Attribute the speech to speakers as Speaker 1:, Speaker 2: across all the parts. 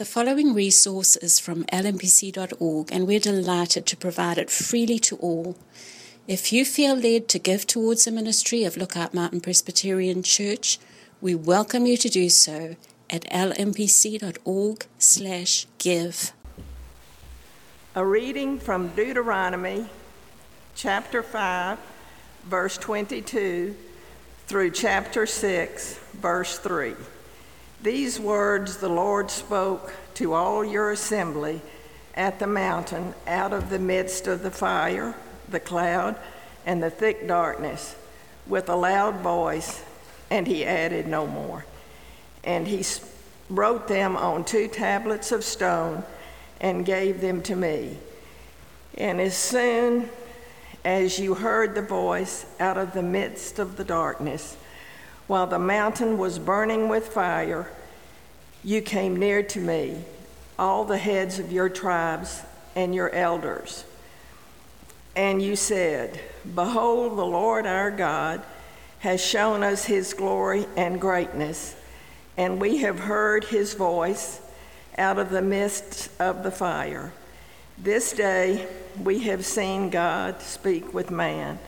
Speaker 1: The following resource is from lmpc.org, and we're delighted to provide it freely to all. If you feel led to give towards the ministry of Lookout Mountain Presbyterian Church, we welcome you to do so at lmpc.org/give.
Speaker 2: A reading from Deuteronomy chapter 5 verse 22 through chapter 6 verse 3. These words the Lord spoke to all your assembly at the mountain out of the midst of the fire, the cloud, and the thick darkness with a loud voice, and he added no more. And he wrote them on two tablets of stone and gave them to me. And as soon as you heard the voice out of the midst of the darkness, while the mountain was burning with fire, you came near to me, all the heads of your tribes and your elders. And you said, Behold, the Lord our God has shown us his glory and greatness, and we have heard his voice out of the midst of the fire. This day we have seen God speak with man,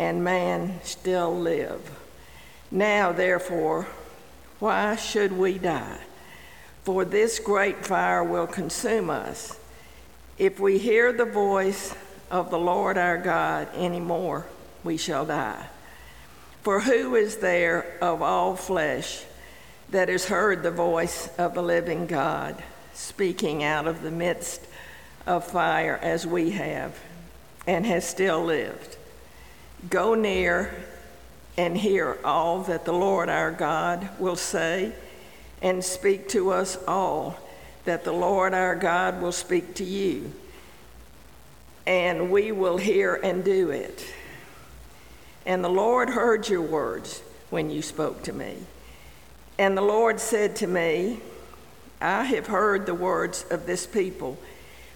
Speaker 2: and man still live. Now, therefore, why should we die? For this great fire will consume us. If we hear the voice of the Lord our God any more, we shall die. For who is there of all flesh that has heard the voice of the living God speaking out of the midst of fire as we have and has still lived? Go near and hear all that the Lord our God will say and speak to us all that the Lord our God will speak to you. And we will hear and do it. And the Lord heard your words when you spoke to me. And the Lord said to me, I have heard the words of this people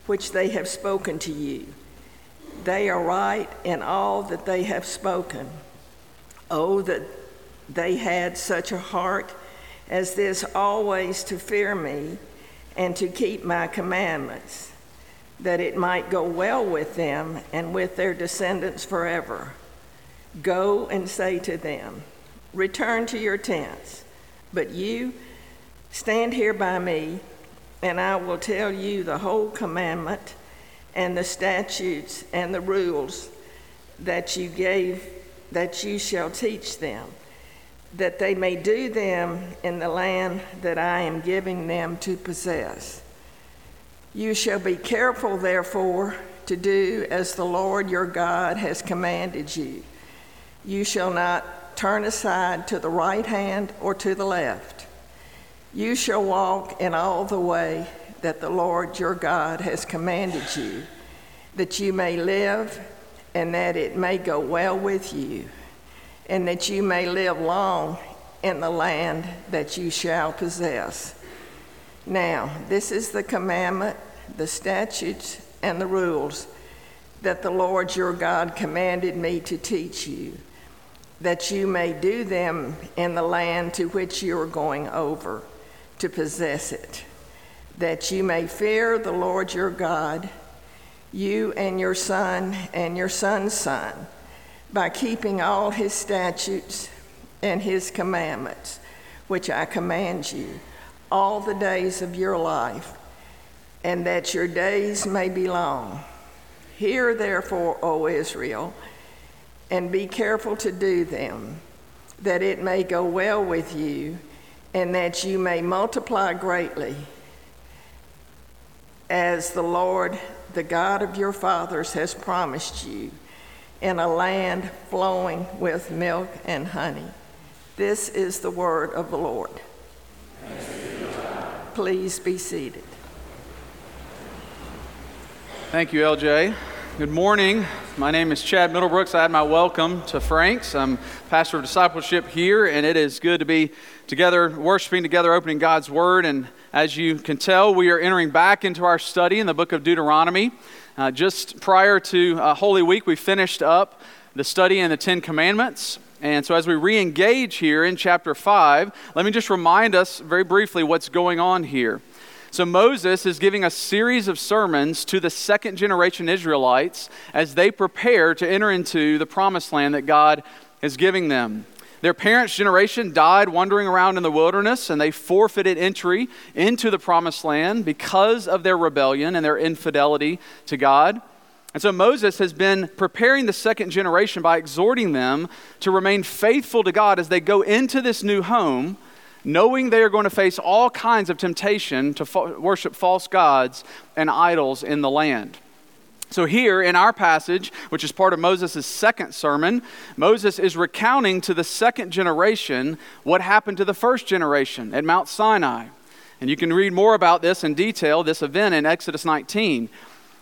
Speaker 2: which they have spoken to you. They are right in all that they have spoken. Oh, that they had such a heart as this always to fear me and to keep my commandments, that it might go well with them and with their descendants forever. Go and say to them, Return to your tents, but you stand here by me, and I will tell you the whole commandment and the statutes and the rules that you gave that you shall teach them, that they may do them in the land that I am giving them to possess. You shall be careful, therefore, to do as the Lord your God has commanded you. You shall not turn aside to the right hand or to the left. You shall walk in all the way that the Lord your God has commanded you, that you may live and that it may go well with you, and that you may live long in the land that you shall possess. Now, this is the commandment, the statutes, and the rules that the Lord your God commanded me to teach you, that you may do them in the land to which you are going over to possess it, that you may fear the Lord your God you and your son and your son's son, by keeping all his statutes and his commandments, which I command you, all the days of your life, and that your days may be long. Hear therefore, O Israel, and be careful to do them, that it may go well with you, and that you may multiply greatly, as the Lord the God of your fathers has promised you in a land flowing with milk and honey. This is the word of the Lord. Please be seated.
Speaker 3: Thank you, LJ. Good morning. My name is Chad Middlebrooks. I add my welcome to Frank's. I'm pastor of discipleship here, and it is good to be together, worshiping together, opening God's Word. And as you can tell, we are entering back into our study in the book of Deuteronomy. Uh, just prior to uh, Holy Week, we finished up the study in the Ten Commandments. And so, as we re engage here in chapter 5, let me just remind us very briefly what's going on here. So Moses is giving a series of sermons to the second generation Israelites as they prepare to enter into the promised land that God is giving them. Their parents' generation died wandering around in the wilderness, and they forfeited entry into the promised land because of their rebellion and their infidelity to God. And so Moses has been preparing the second generation by exhorting them to remain faithful to God as they go into this new home knowing they are going to face all kinds of temptation to fo- worship false gods and idols in the land. So, here in our passage, which is part of Moses' second sermon, Moses is recounting to the second generation what happened to the first generation at Mount Sinai. And you can read more about this in detail, this event in Exodus 19.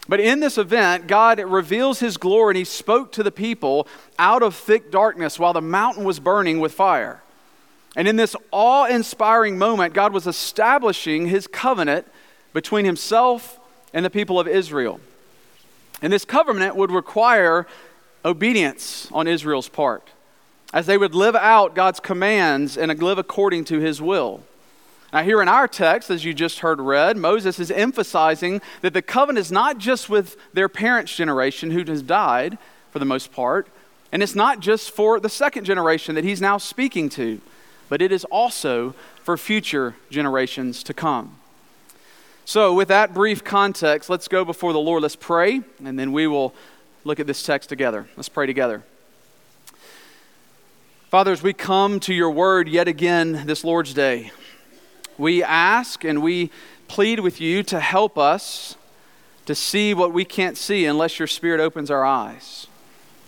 Speaker 3: But in this event, God reveals his glory and he spoke to the people out of thick darkness while the mountain was burning with fire. And in this awe inspiring moment, God was establishing his covenant between himself and the people of Israel. And this covenant would require obedience on Israel's part, as they would live out God's commands and live according to his will. Now, here in our text, as you just heard read, Moses is emphasizing that the covenant is not just with their parents' generation who has died for the most part, and it's not just for the second generation that he's now speaking to but it is also for future generations to come. So, with that brief context, let's go before the Lord. Let's pray, and then we will look at this text together. Let's pray together. Father, as we come to your word yet again this Lord's Day, we ask and we plead with you to help us to see what we can't see unless your Spirit opens our eyes.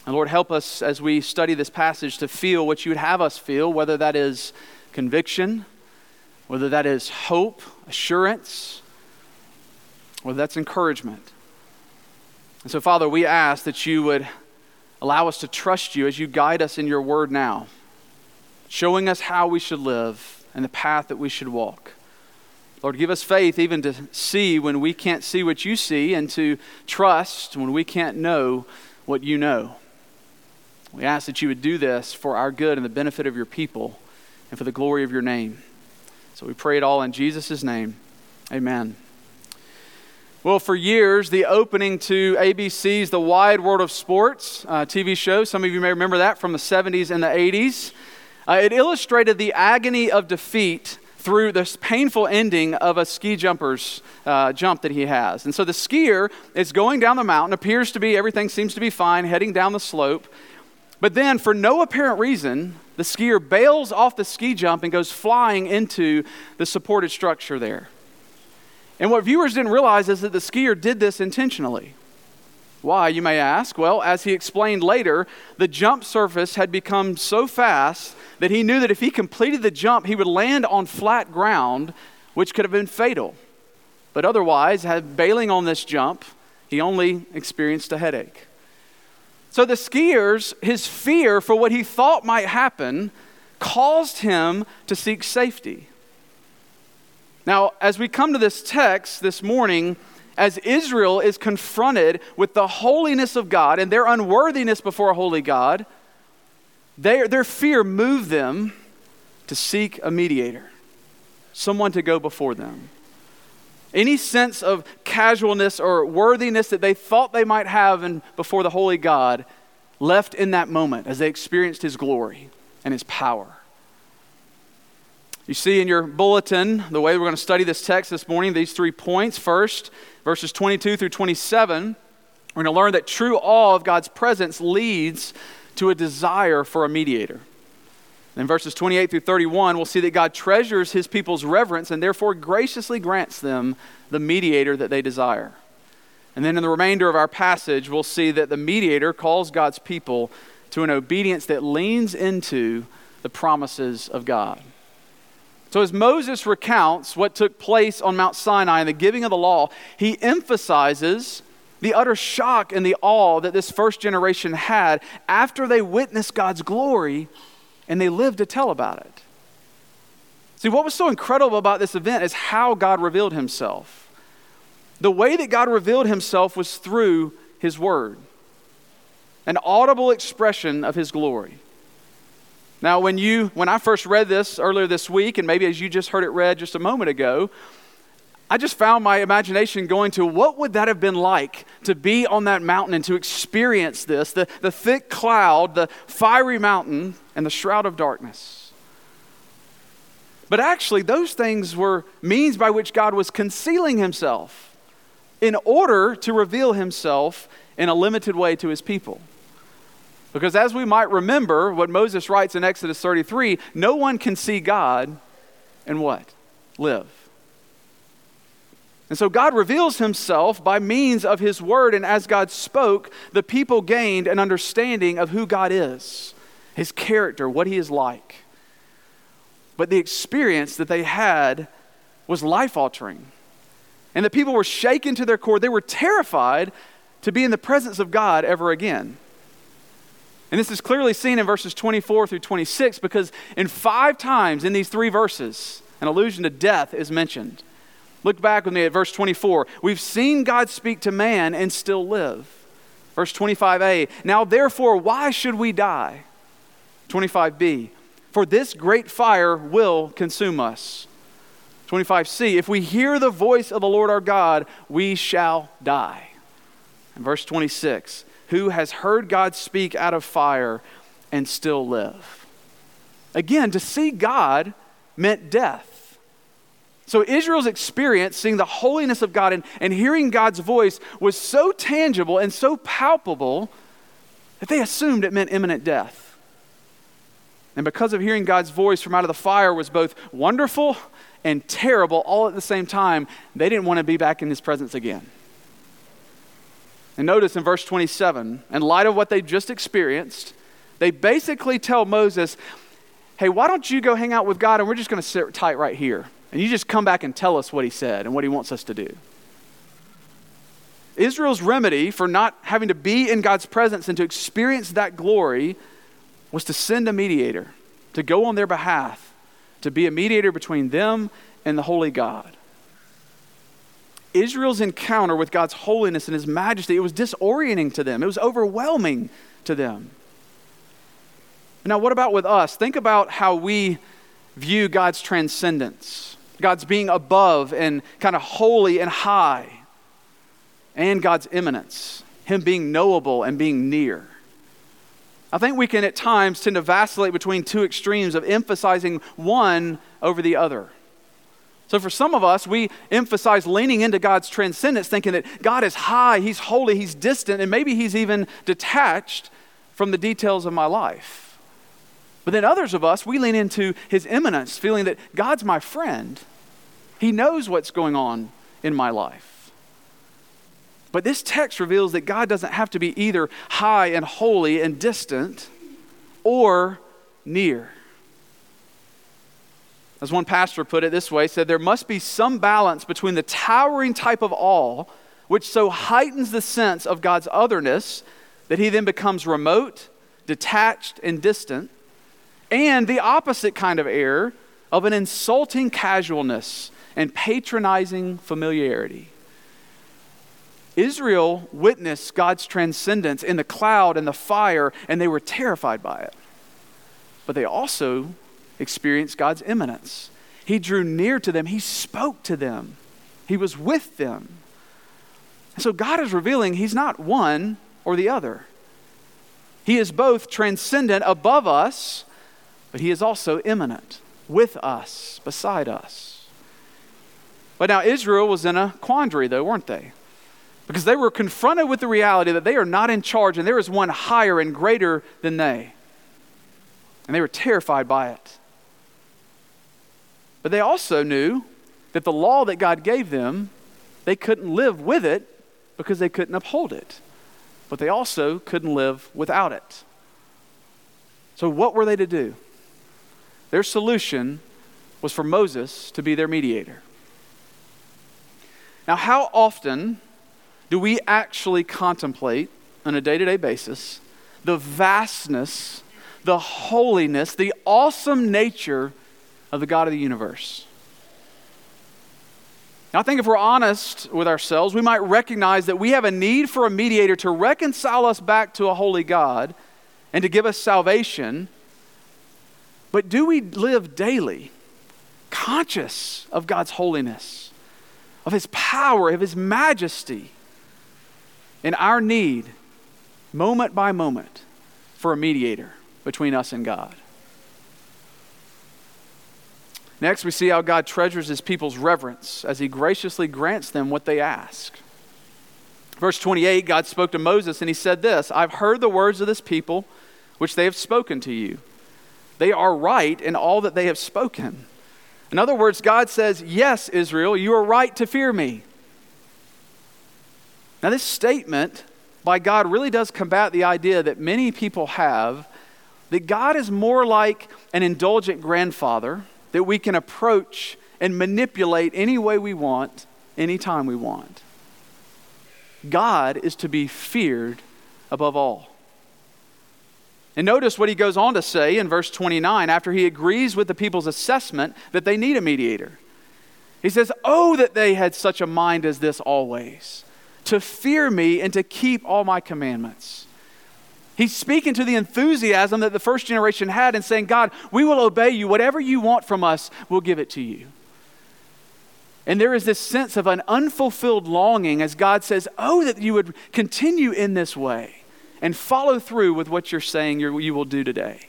Speaker 3: And Lord, help us as we study this passage to feel what you would have us feel, whether that is conviction, whether that is hope, assurance, whether that's encouragement. And so, Father, we ask that you would allow us to trust you as you guide us in your word now, showing us how we should live and the path that we should walk. Lord, give us faith even to see when we can't see what you see and to trust when we can't know what you know. We ask that you would do this for our good and the benefit of your people and for the glory of your name. So we pray it all in Jesus' name. Amen. Well, for years, the opening to ABC's The Wide World of Sports uh, TV show, some of you may remember that from the 70s and the 80s, uh, it illustrated the agony of defeat through this painful ending of a ski jumper's uh, jump that he has. And so the skier is going down the mountain, appears to be, everything seems to be fine, heading down the slope. But then, for no apparent reason, the skier bails off the ski jump and goes flying into the supported structure there. And what viewers didn't realize is that the skier did this intentionally. Why, you may ask? Well, as he explained later, the jump surface had become so fast that he knew that if he completed the jump, he would land on flat ground, which could have been fatal. But otherwise, had bailing on this jump, he only experienced a headache. So the skiers, his fear for what he thought might happen, caused him to seek safety. Now, as we come to this text this morning, as Israel is confronted with the holiness of God and their unworthiness before a holy God, they, their fear moved them to seek a mediator, someone to go before them. Any sense of casualness or worthiness that they thought they might have in, before the holy God left in that moment as they experienced his glory and his power. You see in your bulletin, the way we're going to study this text this morning, these three points. First, verses 22 through 27, we're going to learn that true awe of God's presence leads to a desire for a mediator. In verses 28 through 31, we'll see that God treasures his people's reverence and therefore graciously grants them the mediator that they desire. And then in the remainder of our passage, we'll see that the mediator calls God's people to an obedience that leans into the promises of God. So, as Moses recounts what took place on Mount Sinai and the giving of the law, he emphasizes the utter shock and the awe that this first generation had after they witnessed God's glory and they lived to tell about it. See, what was so incredible about this event is how God revealed himself. The way that God revealed himself was through his word, an audible expression of his glory. Now, when you when I first read this earlier this week, and maybe as you just heard it read just a moment ago, I just found my imagination going to what would that have been like to be on that mountain and to experience this the, the thick cloud, the fiery mountain, and the shroud of darkness. But actually, those things were means by which God was concealing himself in order to reveal himself in a limited way to his people. Because as we might remember, what Moses writes in Exodus 33 no one can see God and what? Live. And so God reveals himself by means of his word, and as God spoke, the people gained an understanding of who God is, his character, what he is like. But the experience that they had was life altering. And the people were shaken to their core. They were terrified to be in the presence of God ever again. And this is clearly seen in verses 24 through 26 because in five times in these three verses, an allusion to death is mentioned. Look back with me at verse 24. We've seen God speak to man and still live. Verse 25a. Now, therefore, why should we die? 25b. For this great fire will consume us. 25c. If we hear the voice of the Lord our God, we shall die. And verse 26. Who has heard God speak out of fire and still live? Again, to see God meant death. So Israel's experience seeing the holiness of God and, and hearing God's voice was so tangible and so palpable that they assumed it meant imminent death. And because of hearing God's voice from out of the fire was both wonderful and terrible all at the same time, they didn't want to be back in his presence again. And notice in verse 27, in light of what they just experienced, they basically tell Moses, hey, why don't you go hang out with God and we're just going to sit tight right here. And you just come back and tell us what he said and what he wants us to do. Israel's remedy for not having to be in God's presence and to experience that glory was to send a mediator, to go on their behalf, to be a mediator between them and the holy God. Israel's encounter with God's holiness and his majesty, it was disorienting to them. It was overwhelming to them. Now, what about with us? Think about how we view God's transcendence. God's being above and kind of holy and high, and God's immanence, Him being knowable and being near. I think we can at times tend to vacillate between two extremes of emphasizing one over the other. So, for some of us, we emphasize leaning into God's transcendence, thinking that God is high, He's holy, He's distant, and maybe He's even detached from the details of my life. But then others of us, we lean into his immanence, feeling that God's my friend. He knows what's going on in my life. But this text reveals that God doesn't have to be either high and holy and distant or near. As one pastor put it this way, said there must be some balance between the towering type of awe, which so heightens the sense of God's otherness that he then becomes remote, detached, and distant, and the opposite kind of error of an insulting casualness and patronizing familiarity. Israel witnessed God's transcendence in the cloud and the fire, and they were terrified by it. But they also experienced God's immanence. He drew near to them, He spoke to them, He was with them. And so God is revealing He's not one or the other. He is both transcendent above us but he is also immanent with us, beside us. But now Israel was in a quandary, though, weren't they? Because they were confronted with the reality that they are not in charge and there is one higher and greater than they. And they were terrified by it. But they also knew that the law that God gave them, they couldn't live with it because they couldn't uphold it. But they also couldn't live without it. So, what were they to do? Their solution was for Moses to be their mediator. Now, how often do we actually contemplate on a day to day basis the vastness, the holiness, the awesome nature of the God of the universe? Now, I think if we're honest with ourselves, we might recognize that we have a need for a mediator to reconcile us back to a holy God and to give us salvation. But do we live daily conscious of God's holiness, of his power, of his majesty, and our need, moment by moment, for a mediator between us and God. Next, we see how God treasures his people's reverence as he graciously grants them what they ask. Verse 28, God spoke to Moses and he said this I've heard the words of this people which they have spoken to you. They are right in all that they have spoken. In other words, God says, Yes, Israel, you are right to fear me. Now, this statement by God really does combat the idea that many people have that God is more like an indulgent grandfather that we can approach and manipulate any way we want, anytime we want. God is to be feared above all. And notice what he goes on to say in verse 29 after he agrees with the people's assessment that they need a mediator. He says, Oh, that they had such a mind as this always, to fear me and to keep all my commandments. He's speaking to the enthusiasm that the first generation had and saying, God, we will obey you. Whatever you want from us, we'll give it to you. And there is this sense of an unfulfilled longing as God says, Oh, that you would continue in this way and follow through with what you're saying you will do today.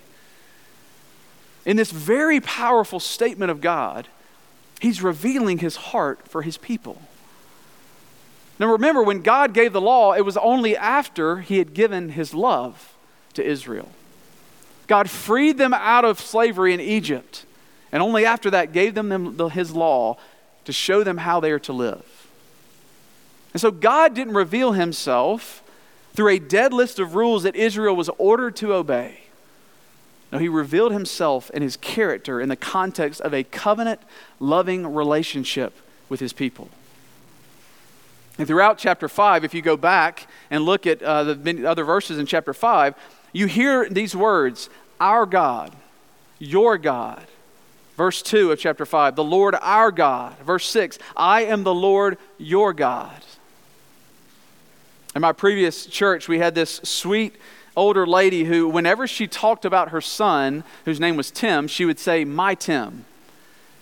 Speaker 3: In this very powerful statement of God, He's revealing His heart for His people. Now remember, when God gave the law, it was only after he had given his love to Israel. God freed them out of slavery in Egypt, and only after that gave them his law to show them how they are to live. And so God didn't reveal himself through a dead list of rules that Israel was ordered to obey. No, he revealed himself and his character in the context of a covenant loving relationship with his people. And throughout chapter 5, if you go back and look at uh, the other verses in chapter 5, you hear these words Our God, your God. Verse 2 of chapter 5, the Lord our God. Verse 6, I am the Lord your God. In my previous church, we had this sweet older lady who, whenever she talked about her son, whose name was Tim, she would say, My Tim.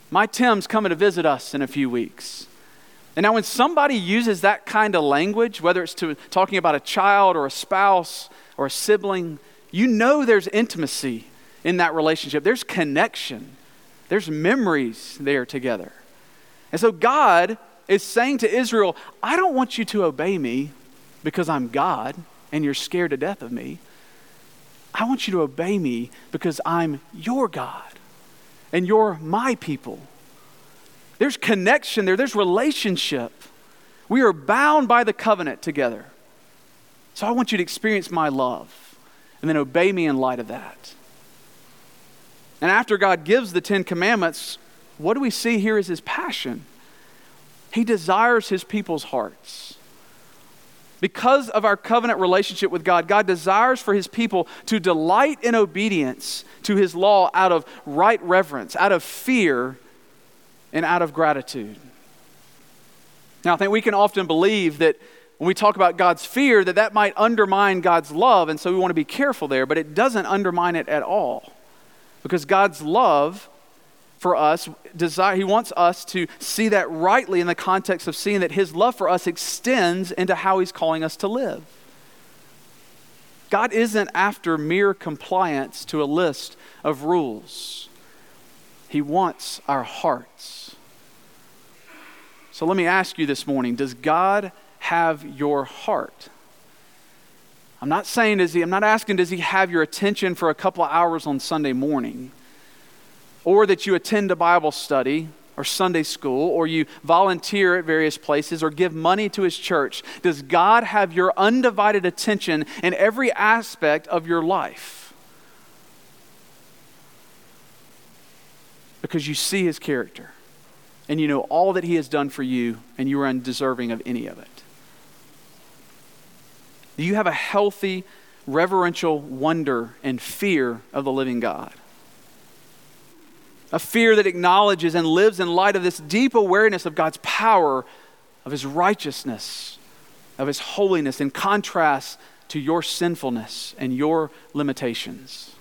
Speaker 3: My Tim's coming to visit us in a few weeks. And now, when somebody uses that kind of language, whether it's to talking about a child or a spouse or a sibling, you know there's intimacy in that relationship. There's connection, there's memories there together. And so, God is saying to Israel, I don't want you to obey me because I'm God and you're scared to death of me. I want you to obey me because I'm your God and you're my people. There's connection there, there's relationship. We are bound by the covenant together. So I want you to experience my love and then obey me in light of that. And after God gives the Ten Commandments, what do we see here is his passion. He desires his people's hearts. Because of our covenant relationship with God, God desires for his people to delight in obedience to his law out of right reverence, out of fear, and out of gratitude. Now, I think we can often believe that when we talk about God's fear, that that might undermine God's love, and so we want to be careful there, but it doesn't undermine it at all. Because God's love for us, desire, He wants us to see that rightly in the context of seeing that His love for us extends into how He's calling us to live. God isn't after mere compliance to a list of rules. He wants our hearts. So let me ask you this morning Does God have your heart? I'm not saying, does he, I'm not asking, does he have your attention for a couple of hours on Sunday morning? Or that you attend a Bible study or Sunday school, or you volunteer at various places, or give money to his church. Does God have your undivided attention in every aspect of your life? because you see his character and you know all that he has done for you and you are undeserving of any of it. Do you have a healthy, reverential wonder and fear of the living God? A fear that acknowledges and lives in light of this deep awareness of God's power, of his righteousness, of his holiness, in contrast to your sinfulness and your limitations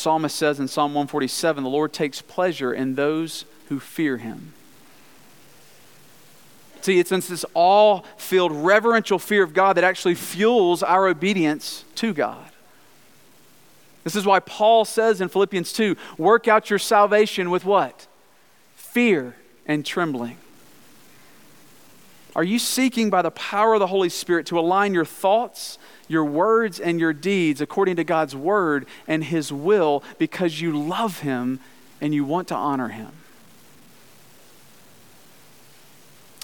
Speaker 3: psalmist says in Psalm 147 the Lord takes pleasure in those who fear him. See, it's in this all filled reverential fear of God that actually fuels our obedience to God. This is why Paul says in Philippians 2 work out your salvation with what? Fear and trembling. Are you seeking by the power of the Holy Spirit to align your thoughts, your words, and your deeds according to God's word and His will because you love Him and you want to honor Him?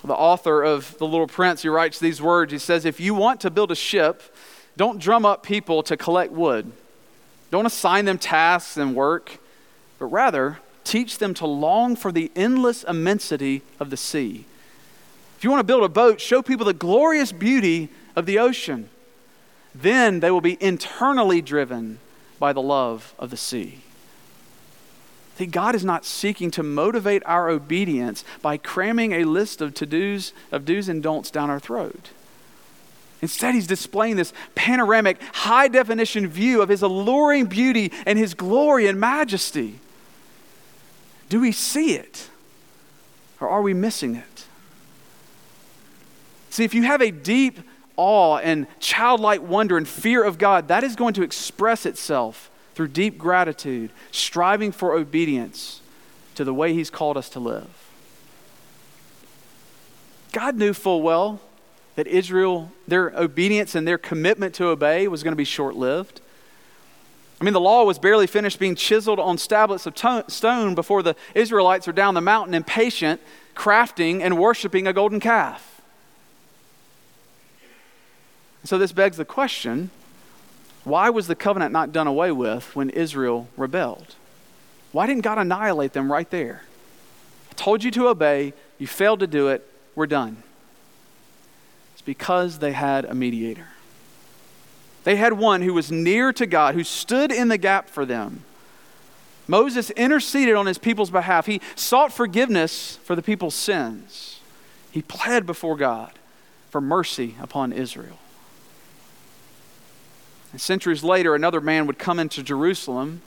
Speaker 3: The author of The Little Prince, he writes these words. He says, If you want to build a ship, don't drum up people to collect wood. Don't assign them tasks and work, but rather teach them to long for the endless immensity of the sea. If you want to build a boat, show people the glorious beauty of the ocean. Then they will be internally driven by the love of the sea. See, God is not seeking to motivate our obedience by cramming a list of to-dos, of do's and don'ts down our throat. Instead, he's displaying this panoramic, high definition view of his alluring beauty and his glory and majesty. Do we see it? Or are we missing it? See, if you have a deep awe and childlike wonder and fear of God, that is going to express itself through deep gratitude, striving for obedience to the way He's called us to live. God knew full well that Israel, their obedience and their commitment to obey was going to be short lived. I mean, the law was barely finished being chiseled on tablets of to- stone before the Israelites are down the mountain impatient, crafting and worshiping a golden calf. So, this begs the question why was the covenant not done away with when Israel rebelled? Why didn't God annihilate them right there? I told you to obey, you failed to do it, we're done It's because they had a mediator. They had one who was near to God, who stood in the gap for them. Moses interceded on his people's behalf. He sought forgiveness for the people's sins. He pled before God for mercy upon Israel. And centuries later, another man would come into Jerusalem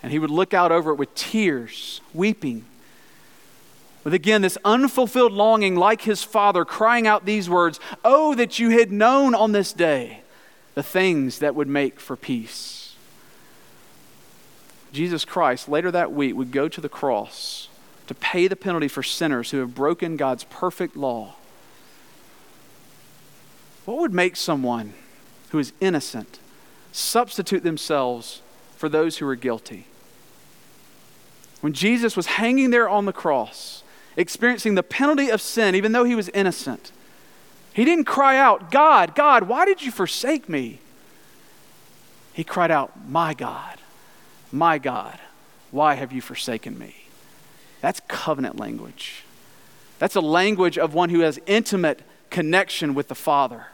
Speaker 3: and he would look out over it with tears, weeping, with again this unfulfilled longing, like his father, crying out these words Oh, that you had known on this day the things that would make for peace. Jesus Christ, later that week, would go to the cross to pay the penalty for sinners who have broken God's perfect law. What would make someone who is innocent substitute themselves for those who are guilty? When Jesus was hanging there on the cross, experiencing the penalty of sin, even though he was innocent. He didn't cry out, God, God, why did you forsake me? He cried out, My God, my God, why have you forsaken me? That's covenant language. That's a language of one who has intimate connection with the Father.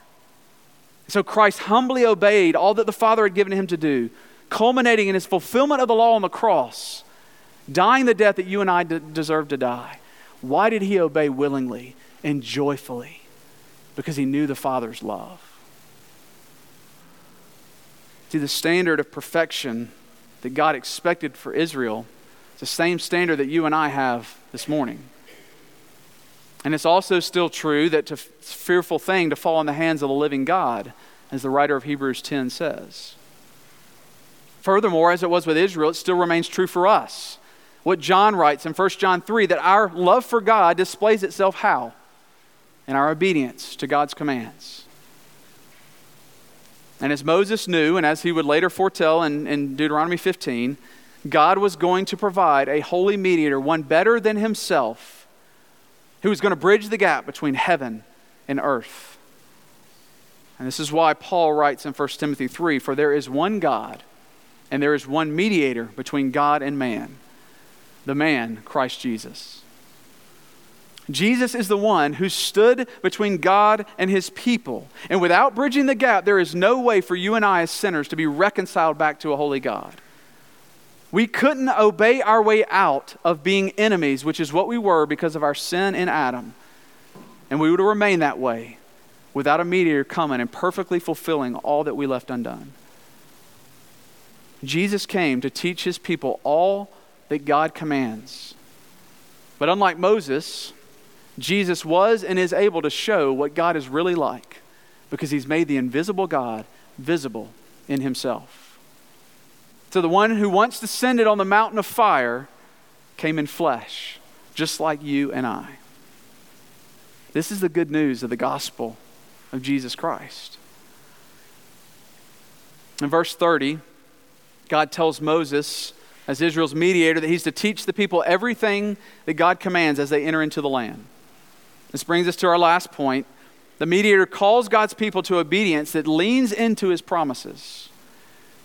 Speaker 3: So Christ humbly obeyed all that the Father had given him to do, culminating in his fulfillment of the law on the cross, dying the death that you and I deserve to die. Why did he obey willingly and joyfully? Because he knew the Father's love. See, the standard of perfection that God expected for Israel is the same standard that you and I have this morning. And it's also still true that it's a fearful thing to fall in the hands of the living God, as the writer of Hebrews 10 says. Furthermore, as it was with Israel, it still remains true for us what John writes in 1 John 3 that our love for God displays itself how? In our obedience to God's commands. And as Moses knew, and as he would later foretell in, in Deuteronomy 15, God was going to provide a holy mediator, one better than himself, who was going to bridge the gap between heaven and earth. And this is why Paul writes in 1 Timothy 3 For there is one God, and there is one mediator between God and man the man, Christ Jesus. Jesus is the one who stood between God and his people. And without bridging the gap, there is no way for you and I as sinners to be reconciled back to a holy God. We couldn't obey our way out of being enemies, which is what we were because of our sin in Adam. And we would remain that way without a mediator coming and perfectly fulfilling all that we left undone. Jesus came to teach his people all that God commands. But unlike Moses, Jesus was and is able to show what God is really like because he's made the invisible God visible in himself. So the one who once descended on the mountain of fire came in flesh, just like you and I. This is the good news of the gospel of Jesus Christ. In verse 30, God tells Moses, as Israel's mediator, that he's to teach the people everything that God commands as they enter into the land. This brings us to our last point. The mediator calls God's people to obedience that leans into his promises.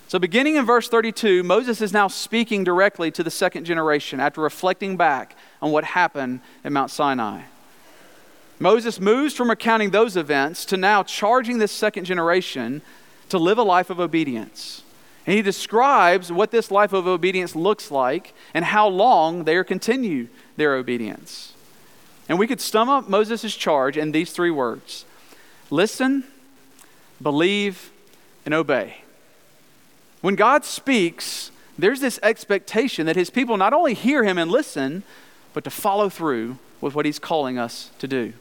Speaker 3: So, beginning in verse 32, Moses is now speaking directly to the second generation after reflecting back on what happened at Mount Sinai. Moses moves from recounting those events to now charging this second generation to live a life of obedience. And he describes what this life of obedience looks like and how long they are continue their obedience. And we could sum up Moses' charge in these three words listen, believe, and obey. When God speaks, there's this expectation that his people not only hear him and listen, but to follow through with what he's calling us to do.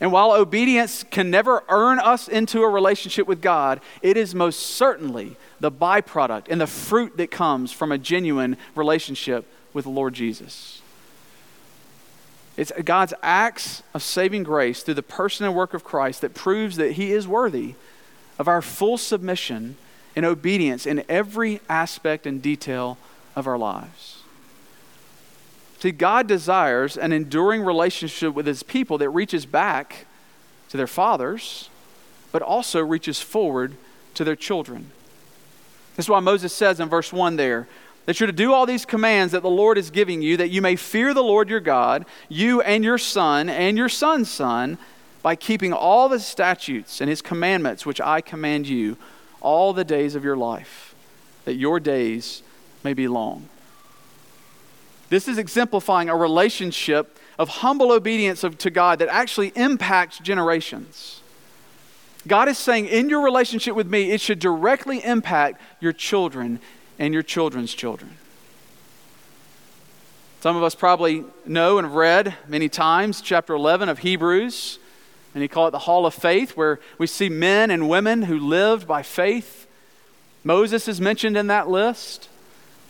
Speaker 3: And while obedience can never earn us into a relationship with God, it is most certainly the byproduct and the fruit that comes from a genuine relationship with the Lord Jesus. It's God's acts of saving grace through the person and work of Christ that proves that He is worthy of our full submission and obedience in every aspect and detail of our lives. See, God desires an enduring relationship with His people that reaches back to their fathers, but also reaches forward to their children. That's why Moses says in verse 1 there that you're to do all these commands that the Lord is giving you, that you may fear the Lord your God, you and your son and your son's son, by keeping all the statutes and his commandments which I command you all the days of your life, that your days may be long. This is exemplifying a relationship of humble obedience to God that actually impacts generations. God is saying, in your relationship with me, it should directly impact your children and your children's children. Some of us probably know and have read many times chapter 11 of Hebrews, and he call it the Hall of Faith, where we see men and women who lived by faith. Moses is mentioned in that list.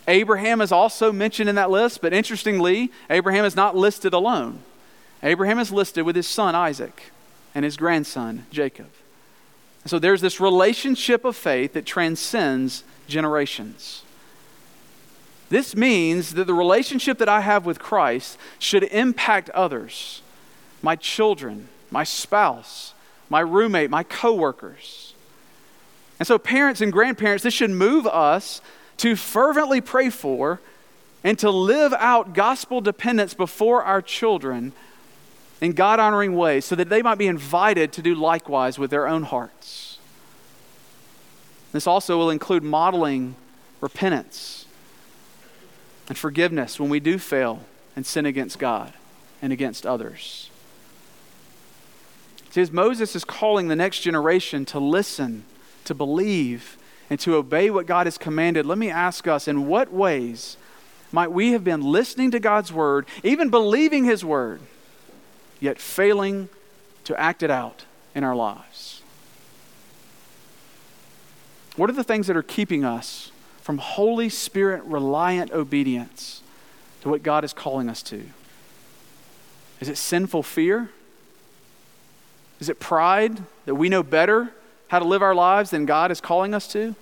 Speaker 3: Abraham is also mentioned in that list, but interestingly, Abraham is not listed alone. Abraham is listed with his son Isaac and his grandson Jacob. So there's this relationship of faith that transcends generations. This means that the relationship that I have with Christ should impact others my children, my spouse, my roommate, my coworkers. And so, parents and grandparents, this should move us to fervently pray for and to live out gospel dependence before our children in God honoring ways so that they might be invited to do likewise with their own hearts. This also will include modeling repentance and forgiveness when we do fail and sin against God and against others. See, as Moses is calling the next generation to listen, to believe, and to obey what God has commanded, let me ask us in what ways might we have been listening to God's word, even believing his word, yet failing to act it out in our lives? What are the things that are keeping us from Holy Spirit reliant obedience to what God is calling us to? Is it sinful fear? Is it pride that we know better how to live our lives than God is calling us to?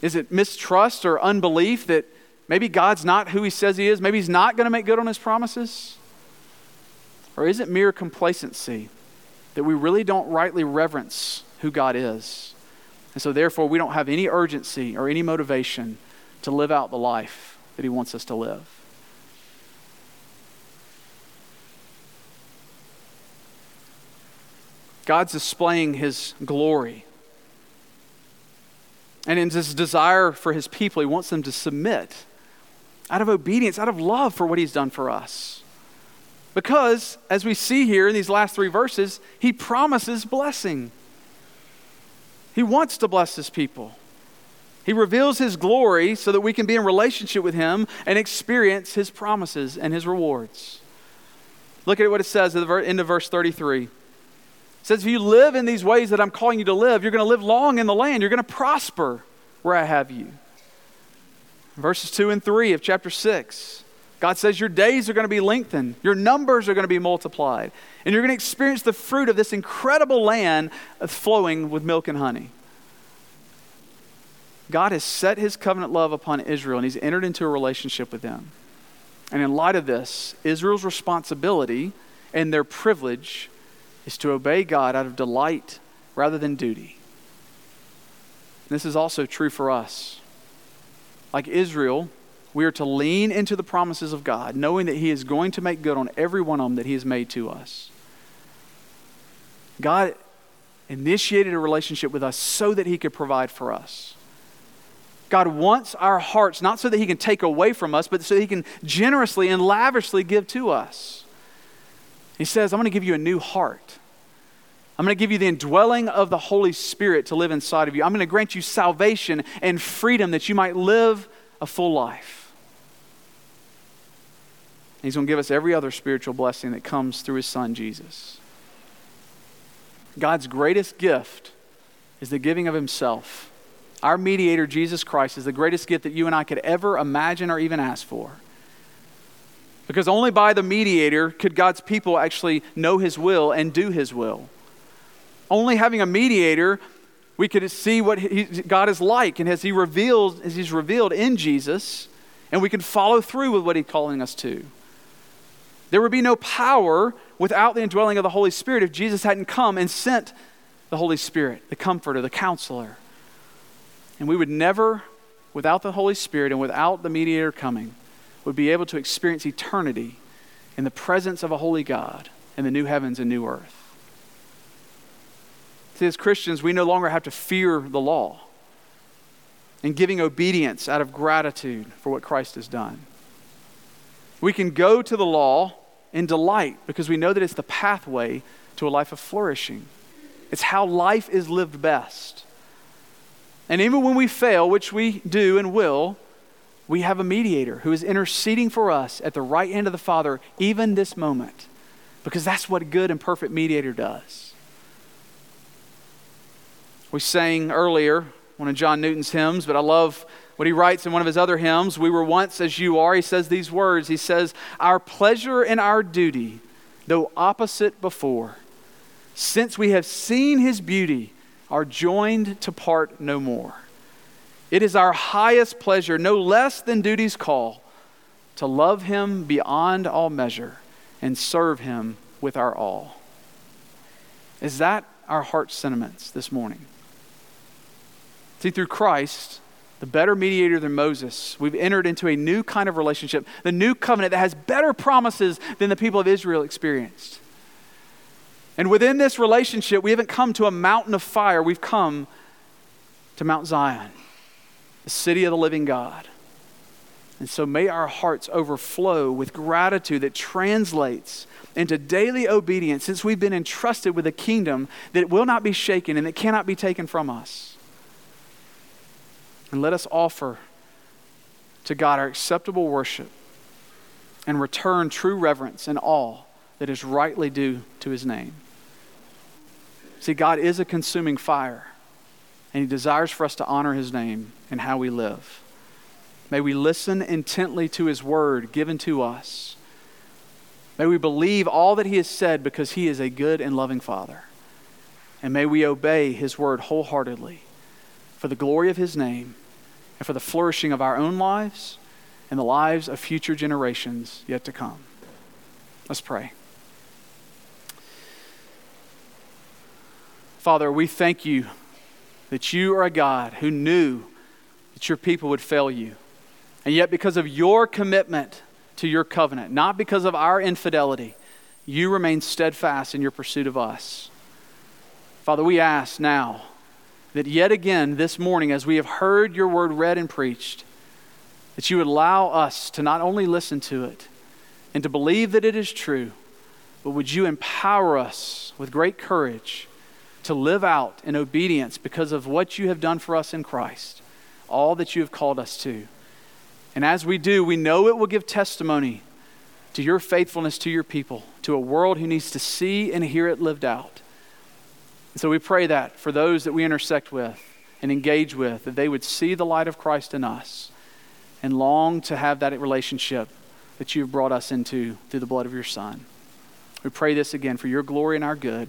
Speaker 3: Is it mistrust or unbelief that maybe God's not who He says He is? Maybe He's not going to make good on His promises? Or is it mere complacency that we really don't rightly reverence who God is? And so, therefore, we don't have any urgency or any motivation to live out the life that He wants us to live. God's displaying his glory. And in his desire for his people, he wants them to submit out of obedience, out of love for what he's done for us. Because, as we see here in these last three verses, he promises blessing. He wants to bless his people. He reveals his glory so that we can be in relationship with him and experience his promises and his rewards. Look at what it says at the end of verse 33. Says, If you live in these ways that I'm calling you to live, you're going to live long in the land. You're going to prosper where I have you. Verses 2 and 3 of chapter 6. God says your days are going to be lengthened, your numbers are going to be multiplied, and you're going to experience the fruit of this incredible land flowing with milk and honey. God has set his covenant love upon Israel and he's entered into a relationship with them. And in light of this, Israel's responsibility and their privilege is to obey God out of delight rather than duty. This is also true for us. Like Israel, we are to lean into the promises of God, knowing that He is going to make good on every one of them that He has made to us. God initiated a relationship with us so that He could provide for us. God wants our hearts not so that He can take away from us, but so He can generously and lavishly give to us. He says, I'm going to give you a new heart. I'm going to give you the indwelling of the Holy Spirit to live inside of you. I'm going to grant you salvation and freedom that you might live a full life. He's going to give us every other spiritual blessing that comes through His Son, Jesus. God's greatest gift is the giving of Himself. Our mediator, Jesus Christ, is the greatest gift that you and I could ever imagine or even ask for. Because only by the mediator could God's people actually know His will and do His will only having a mediator, we could see what he, God is like and as he reveals, as he's revealed in Jesus, and we can follow through with what he's calling us to. There would be no power without the indwelling of the Holy Spirit if Jesus hadn't come and sent the Holy Spirit, the comforter, the counselor. And we would never, without the Holy Spirit and without the mediator coming, would be able to experience eternity in the presence of a holy God in the new heavens and new earth. See, as Christians, we no longer have to fear the law and giving obedience out of gratitude for what Christ has done. We can go to the law in delight because we know that it's the pathway to a life of flourishing. It's how life is lived best. And even when we fail, which we do and will, we have a mediator who is interceding for us at the right hand of the Father, even this moment, because that's what a good and perfect mediator does. We sang earlier one of John Newton's hymns, but I love what he writes in one of his other hymns. We were once as you are. He says these words He says, Our pleasure and our duty, though opposite before, since we have seen his beauty, are joined to part no more. It is our highest pleasure, no less than duty's call, to love him beyond all measure and serve him with our all. Is that our heart sentiments this morning? See, through Christ, the better mediator than Moses, we've entered into a new kind of relationship, the new covenant that has better promises than the people of Israel experienced. And within this relationship, we haven't come to a mountain of fire, we've come to Mount Zion, the city of the living God. And so may our hearts overflow with gratitude that translates into daily obedience since we've been entrusted with a kingdom that will not be shaken and that cannot be taken from us. And let us offer to God our acceptable worship and return true reverence and awe that is rightly due to his name. See, God is a consuming fire, and he desires for us to honor his name and how we live. May we listen intently to his word given to us. May we believe all that he has said because he is a good and loving Father. And may we obey his word wholeheartedly for the glory of his name and for the flourishing of our own lives and the lives of future generations yet to come. Let's pray. Father, we thank you that you are a God who knew that your people would fail you. And yet, because of your commitment to your covenant, not because of our infidelity, you remain steadfast in your pursuit of us. Father, we ask now that yet again this morning, as we have heard your word read and preached, that you would allow us to not only listen to it and to believe that it is true, but would you empower us with great courage to live out in obedience because of what you have done for us in Christ, all that you have called us to. And as we do, we know it will give testimony to your faithfulness to your people, to a world who needs to see and hear it lived out. And so we pray that for those that we intersect with and engage with, that they would see the light of Christ in us and long to have that relationship that you've brought us into through the blood of your Son. We pray this again for your glory and our good.